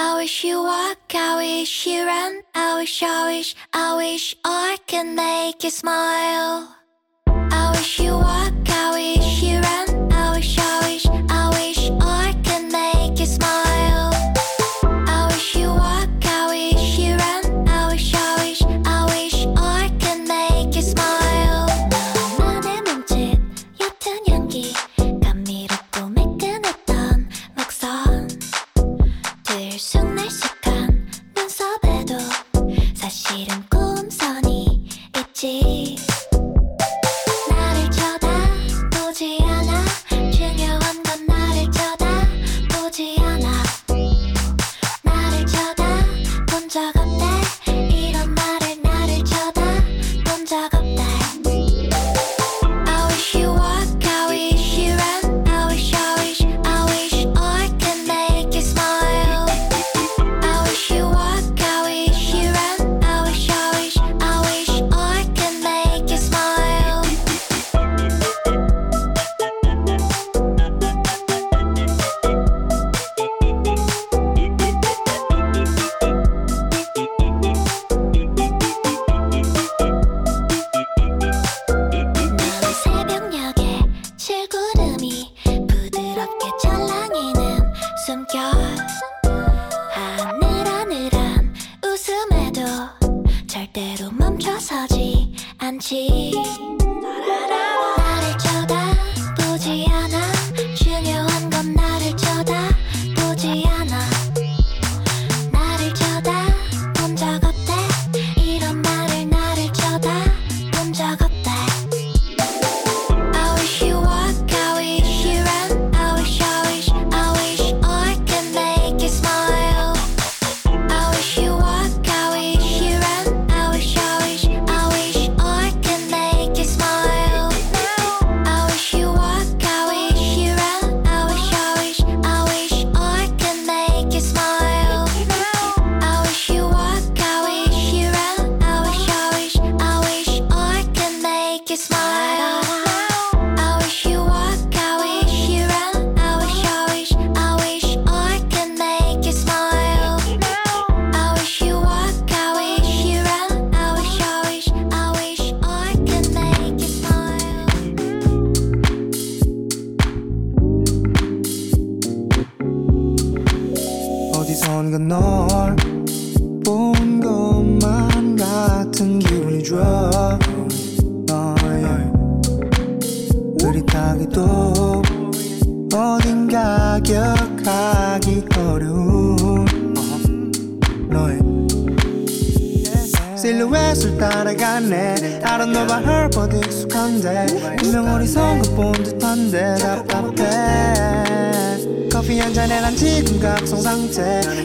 I wish you walk, I wish you run, I wish, I wish, I wish I can make you smile. I wish you walk.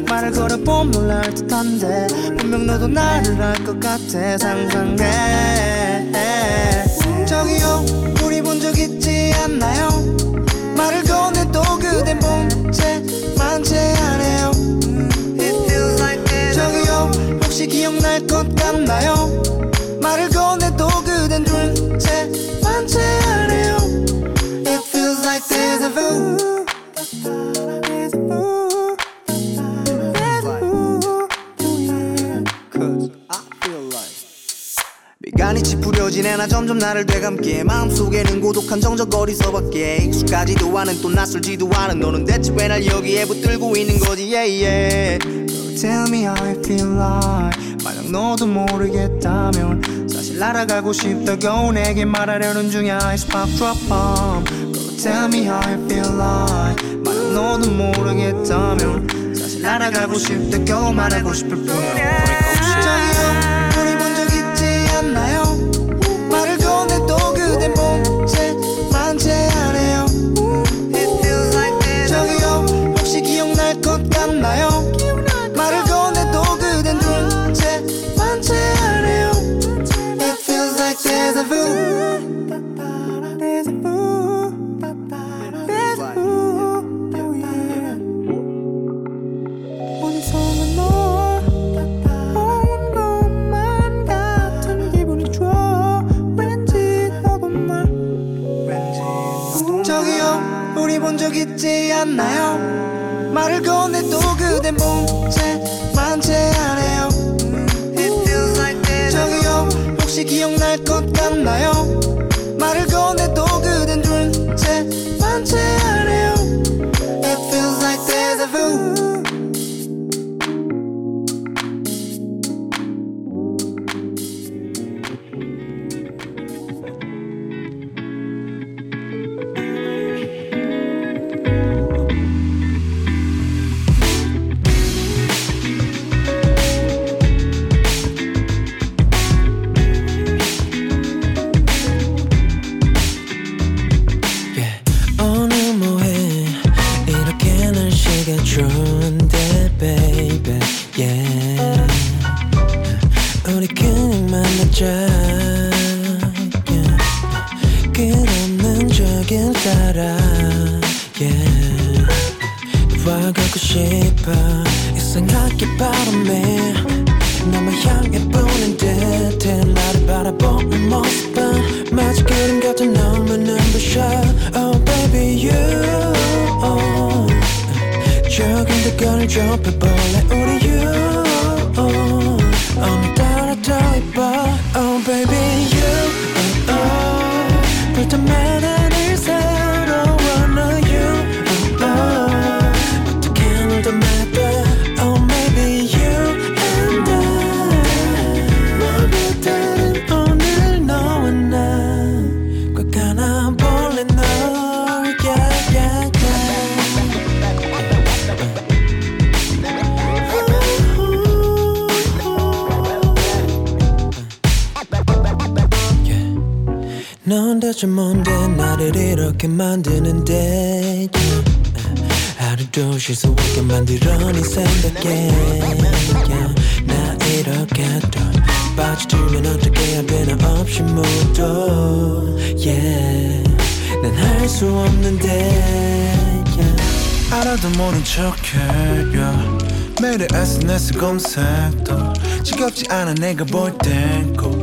말을 걸어봄 놀랄 듯한데. 분명 너도 나를 알 것 같아 상상해. 저기요 우리 본 적 있지 않나요? 말을 건네도 그댄 문제만지 않아요. 저기요 혹시 기억날 것 같나요? 말을 건네도 그댄 둘째만지 않아요. It feels like déjà vu 지내 나 점점 나를 되감기에 마음속에는 고독한 정적거리서밖에. 익숙하지도 않은 또 낯설지도 않은 너는 대체 왜 날 여기에 붙들고 있는 거지? Yeah, yeah. Tell me how I feel like. 만약 너도 모르겠다면 사실 날아가고 싶다. 겨우 내게 말하려는 중이야 I spark drop bomb Tell me how I feel like. 만약 너도 모르겠다면 사실 날아가고 싶다. 겨우 말하고 싶을 뿐이야 이미 본 적 있지 않나요? 말을 건네도 그댄 문제만 제안해요 음, It feels like t h 저기요 혹시 기억날 것 같나요? 말을 건네도 그댄 둘째만 제안해요 대체 뭔데 나를 이렇게 만드는데 yeah. 하루도 쉴수 없게 만들어 네 생각에. 나 이렇게 또 빠져들면 어떻게 해야 되나 없이 묻어 yeah. 난할 수 없는데 yeah. 알아도 모른 척해 yeah. 매일 SNS 검색도 지겹지 않아 내가 볼땐꼭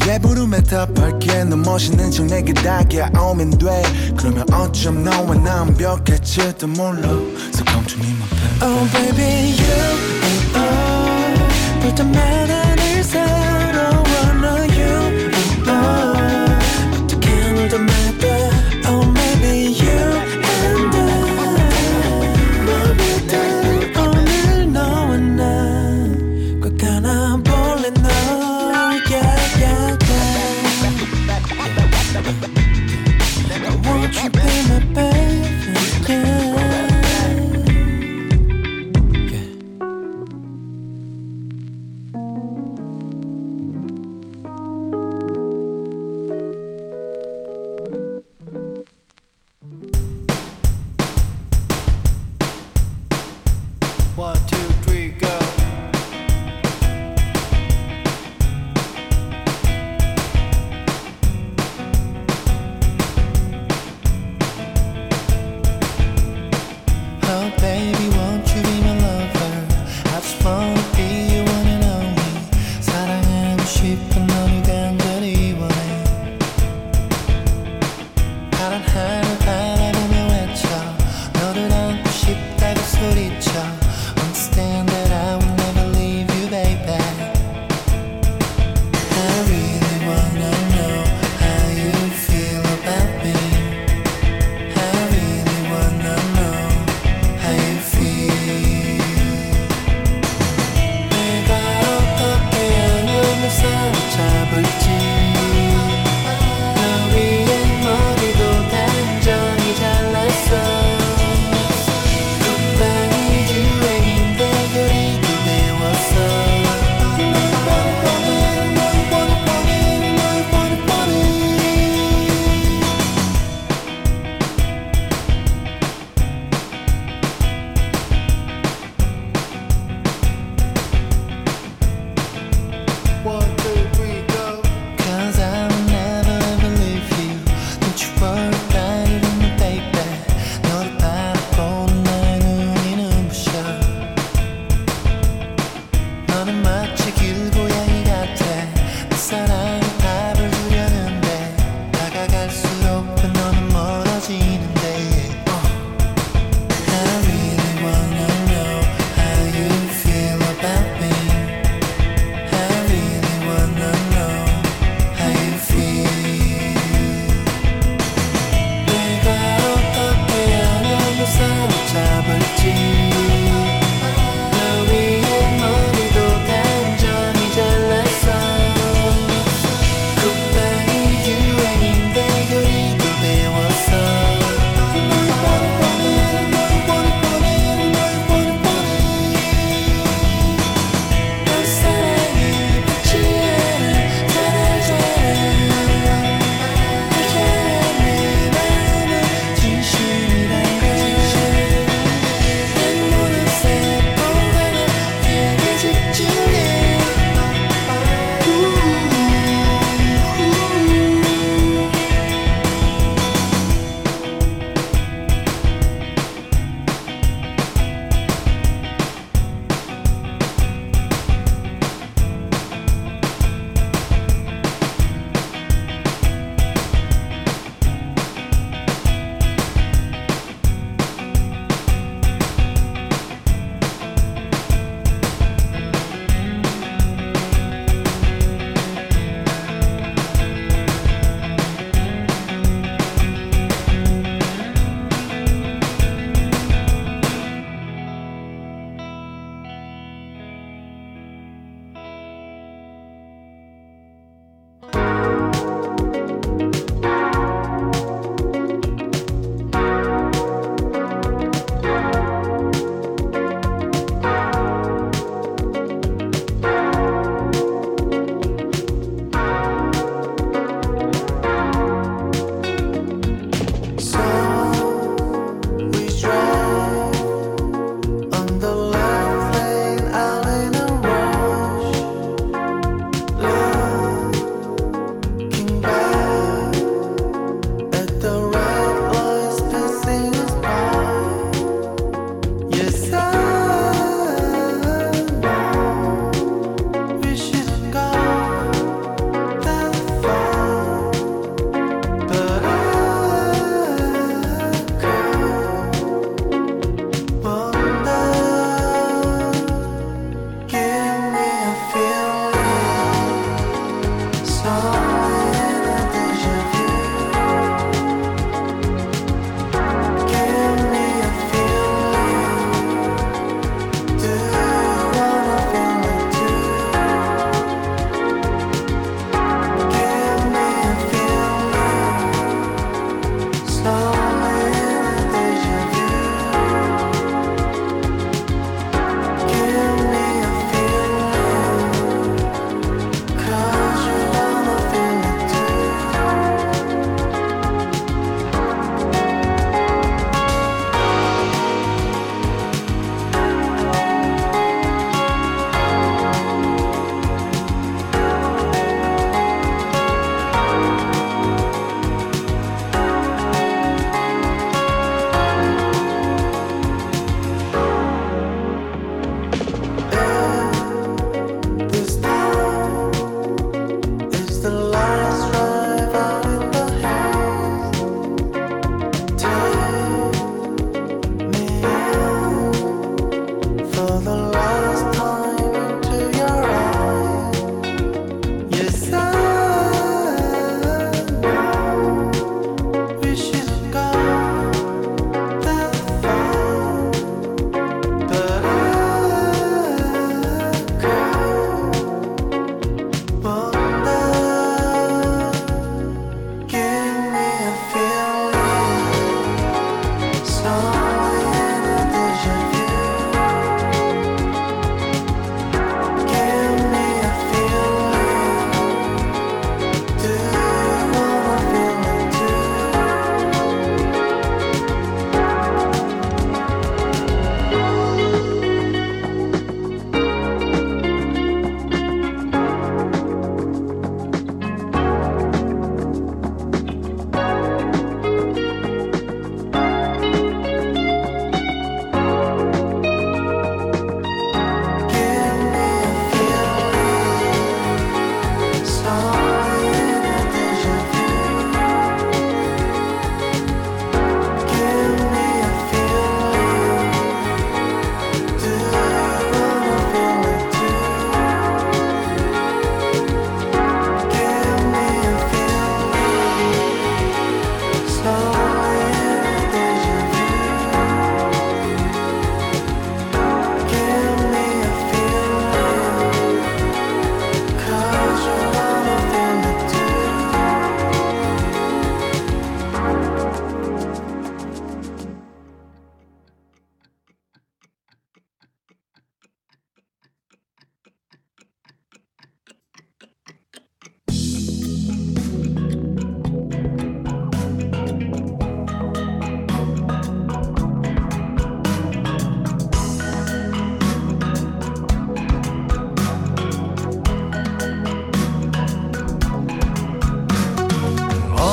너의 부름에 답할게 너 멋있는 척 내게 다가오면 돼. 그러면 어쩜 너와 나 완벽할지도 몰라. So come to me my baby Oh baby you oh. 볼 때마다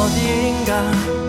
어디인가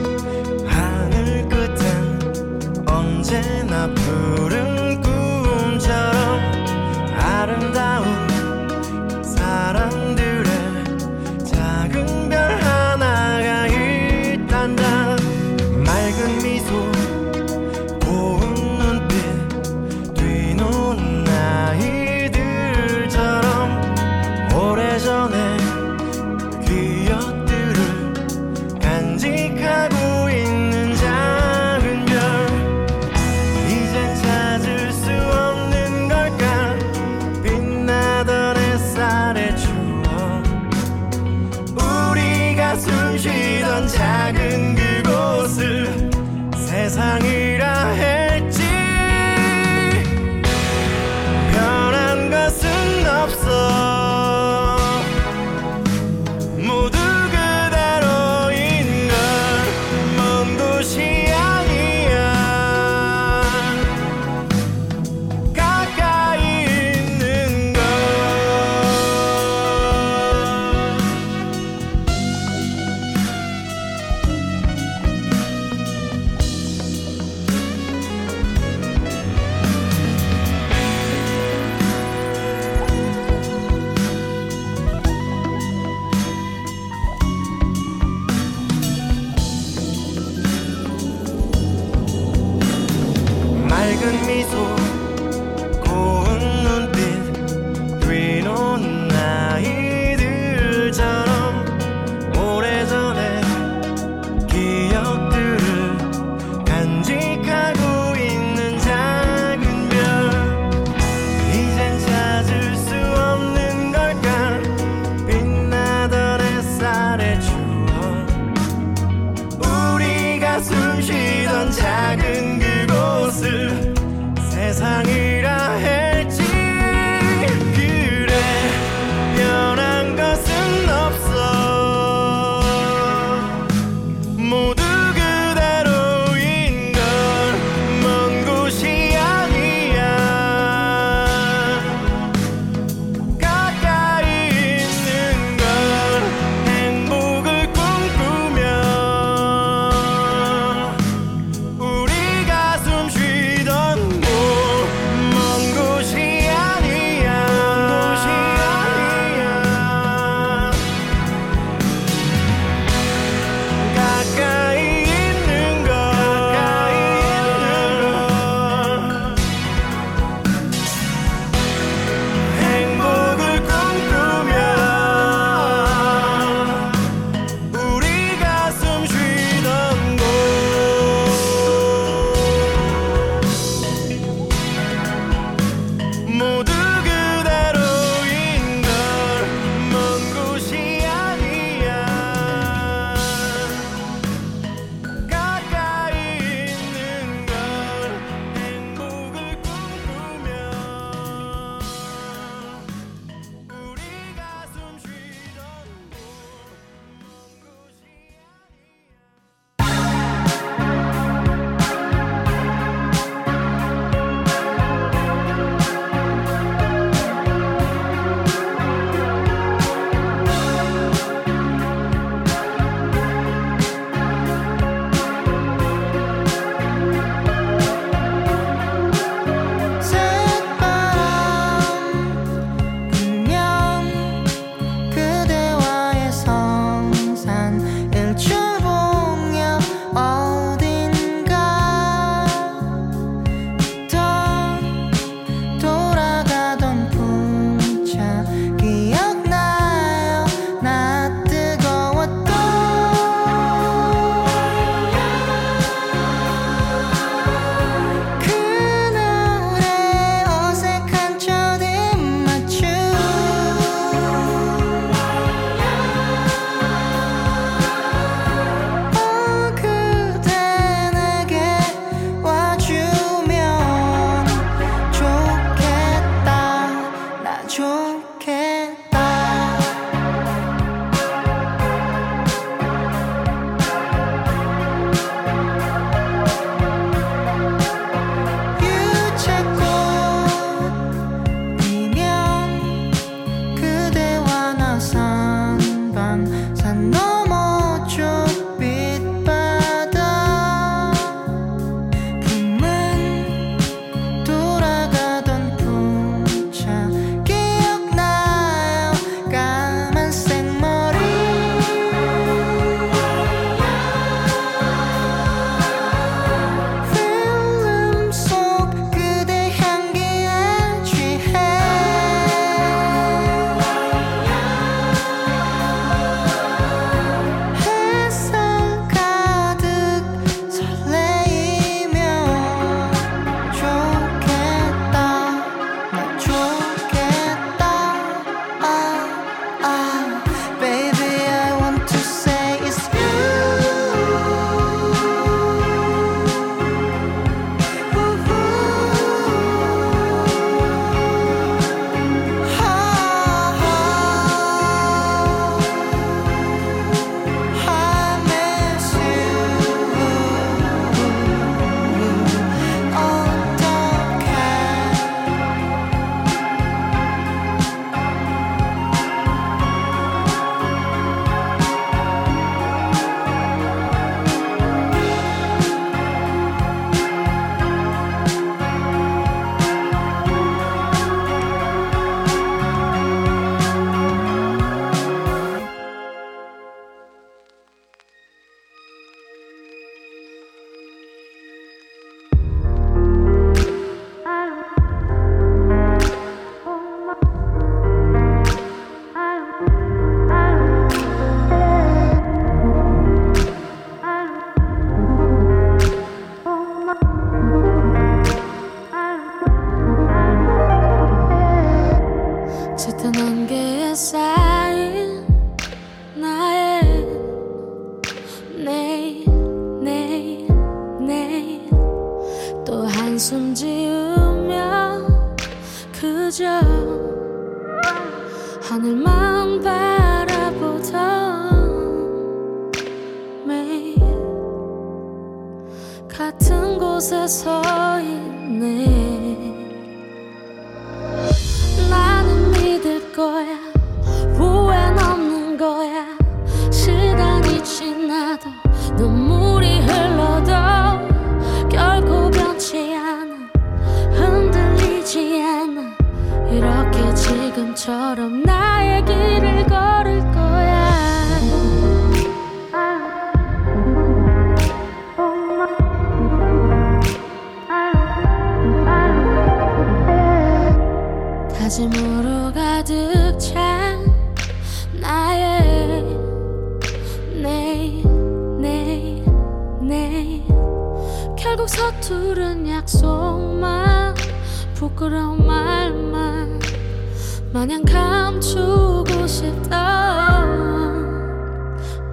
그냥 감추고 싶다.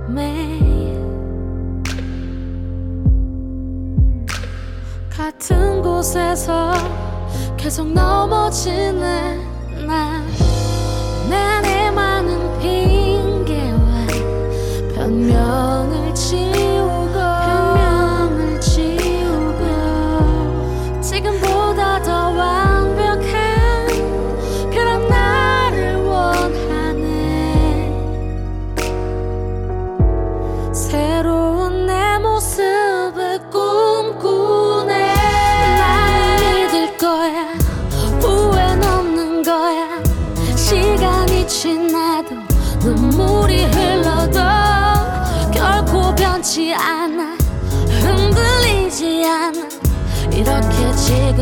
매일 같은 곳에서 계속 넘어지는 난 내내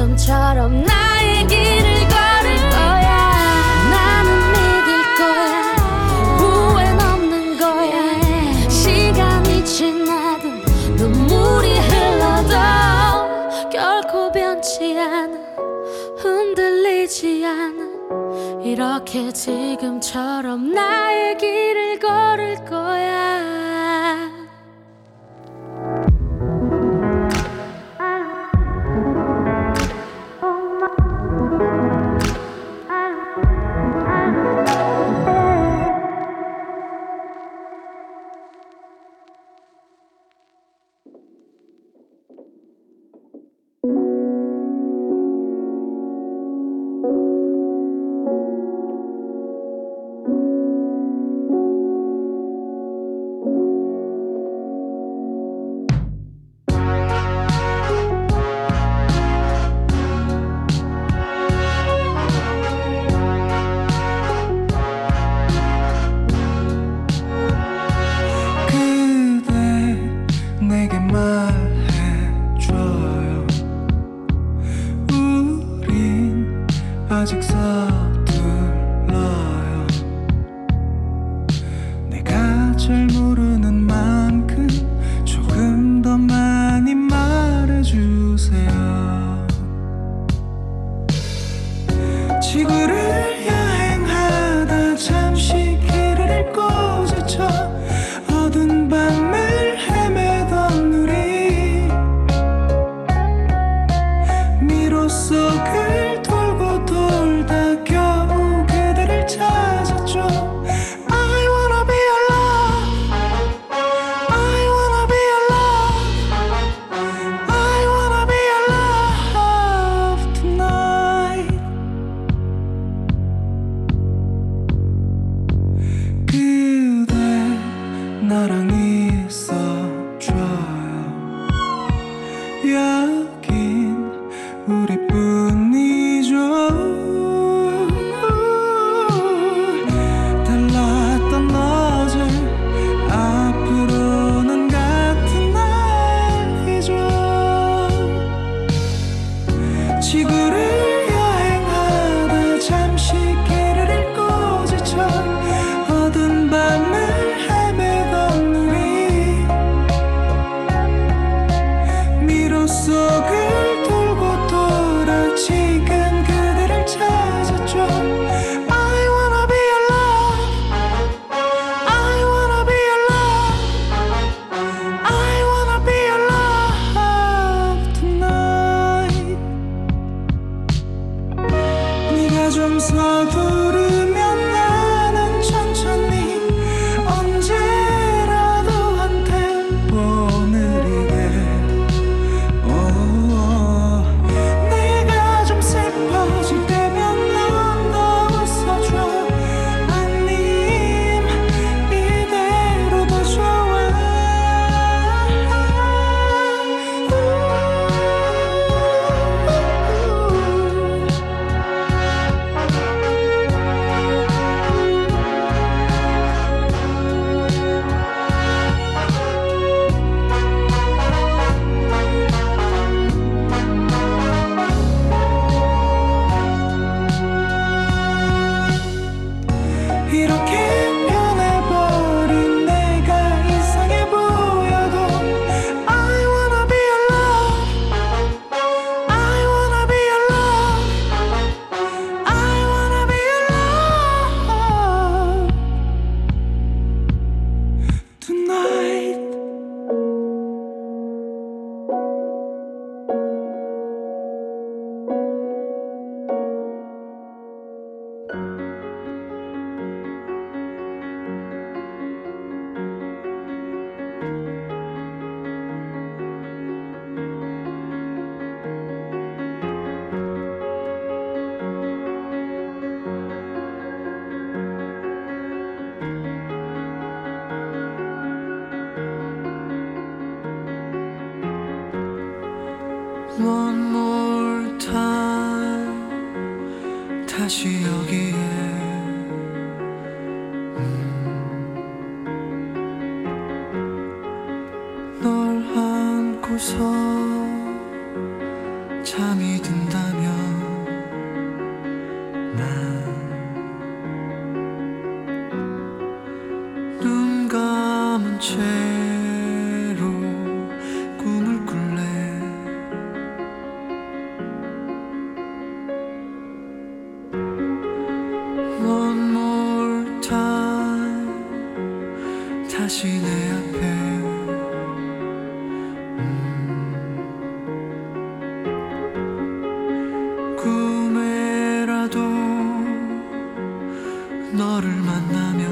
지금처럼 나의 길을 걸을 거야. 나는 믿을 거야. 후회는 없는 거야. 시간이 지나도 눈물이 흘러도 결코 변치 않아. 흔들리지 않아. 이렇게 지금처럼 나의 길을 걸을 거야. 너를 만나면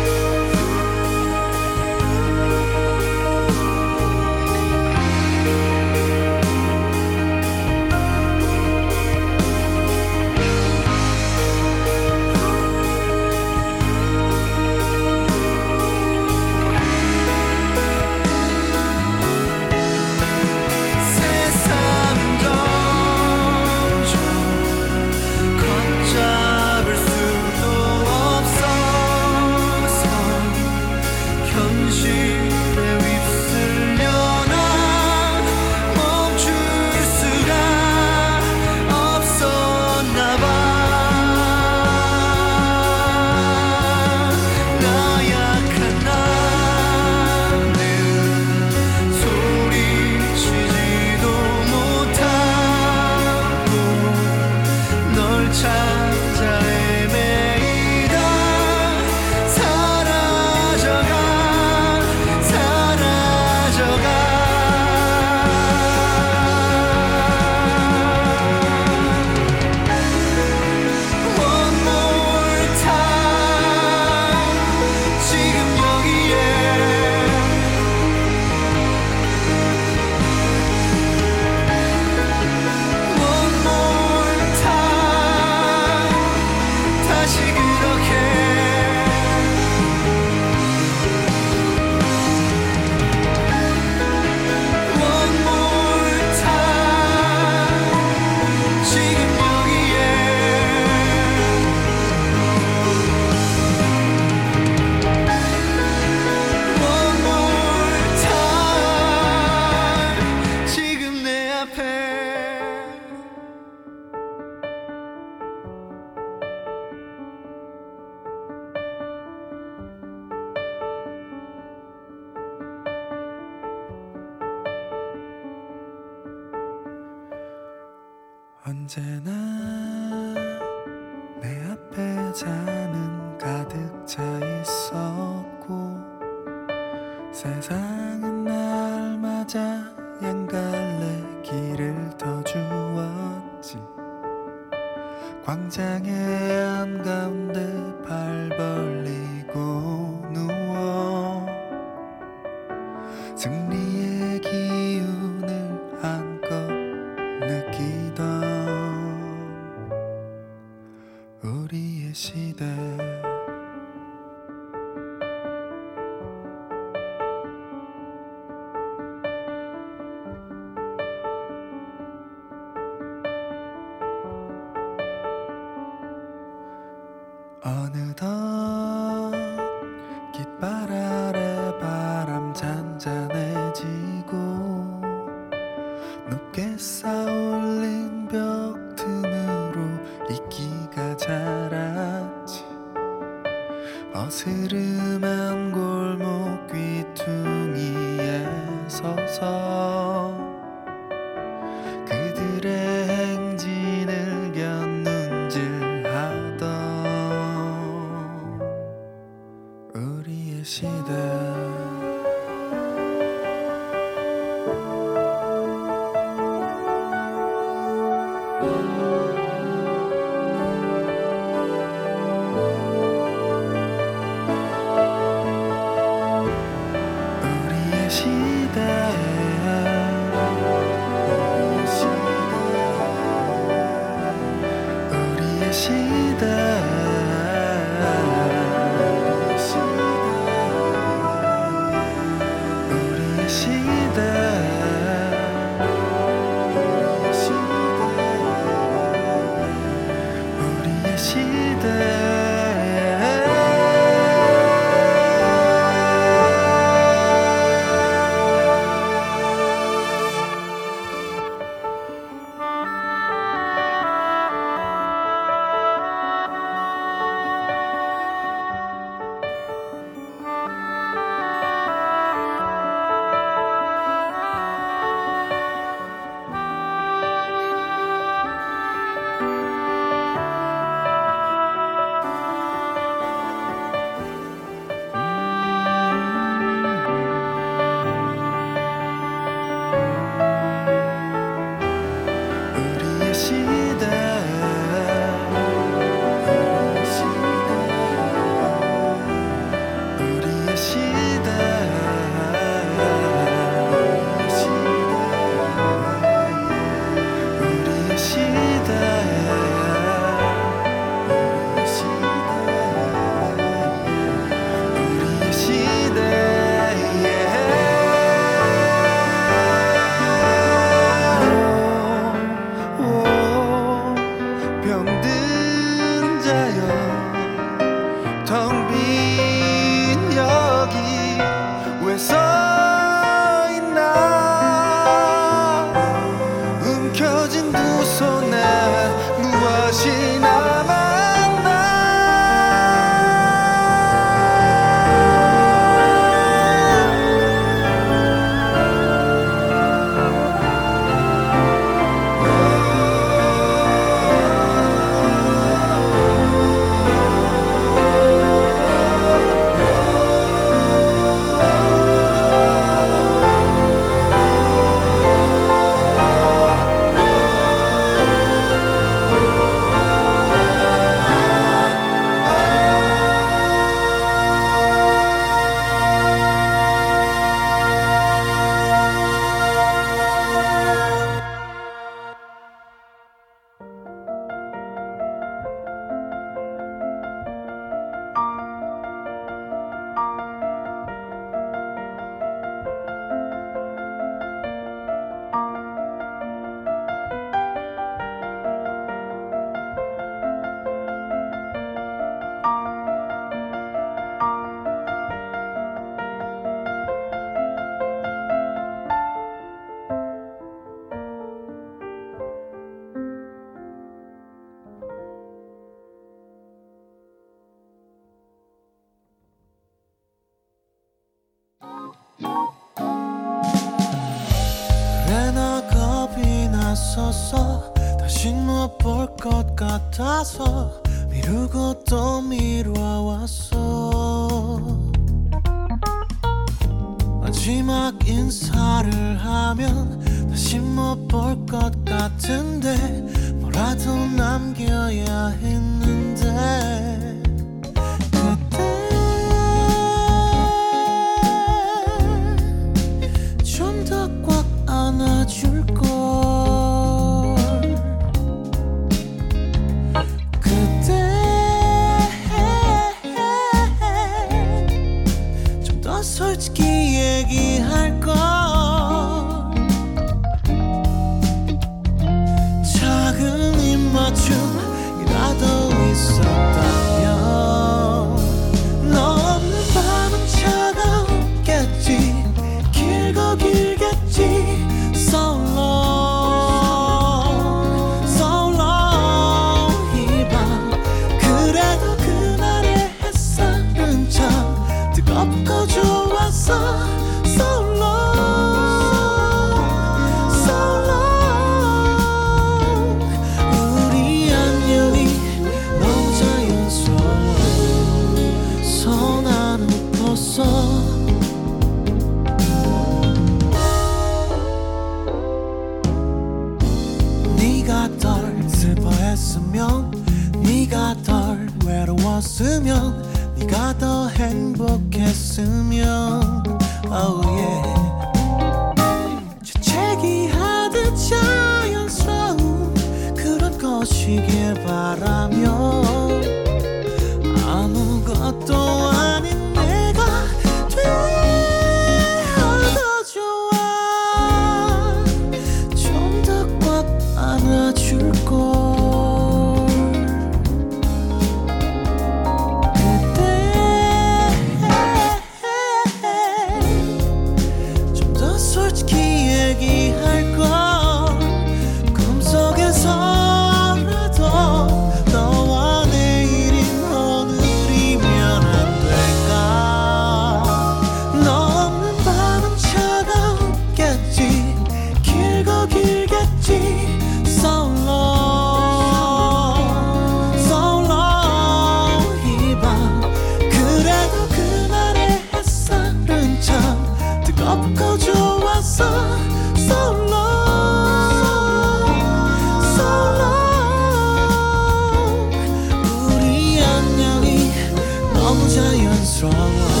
너무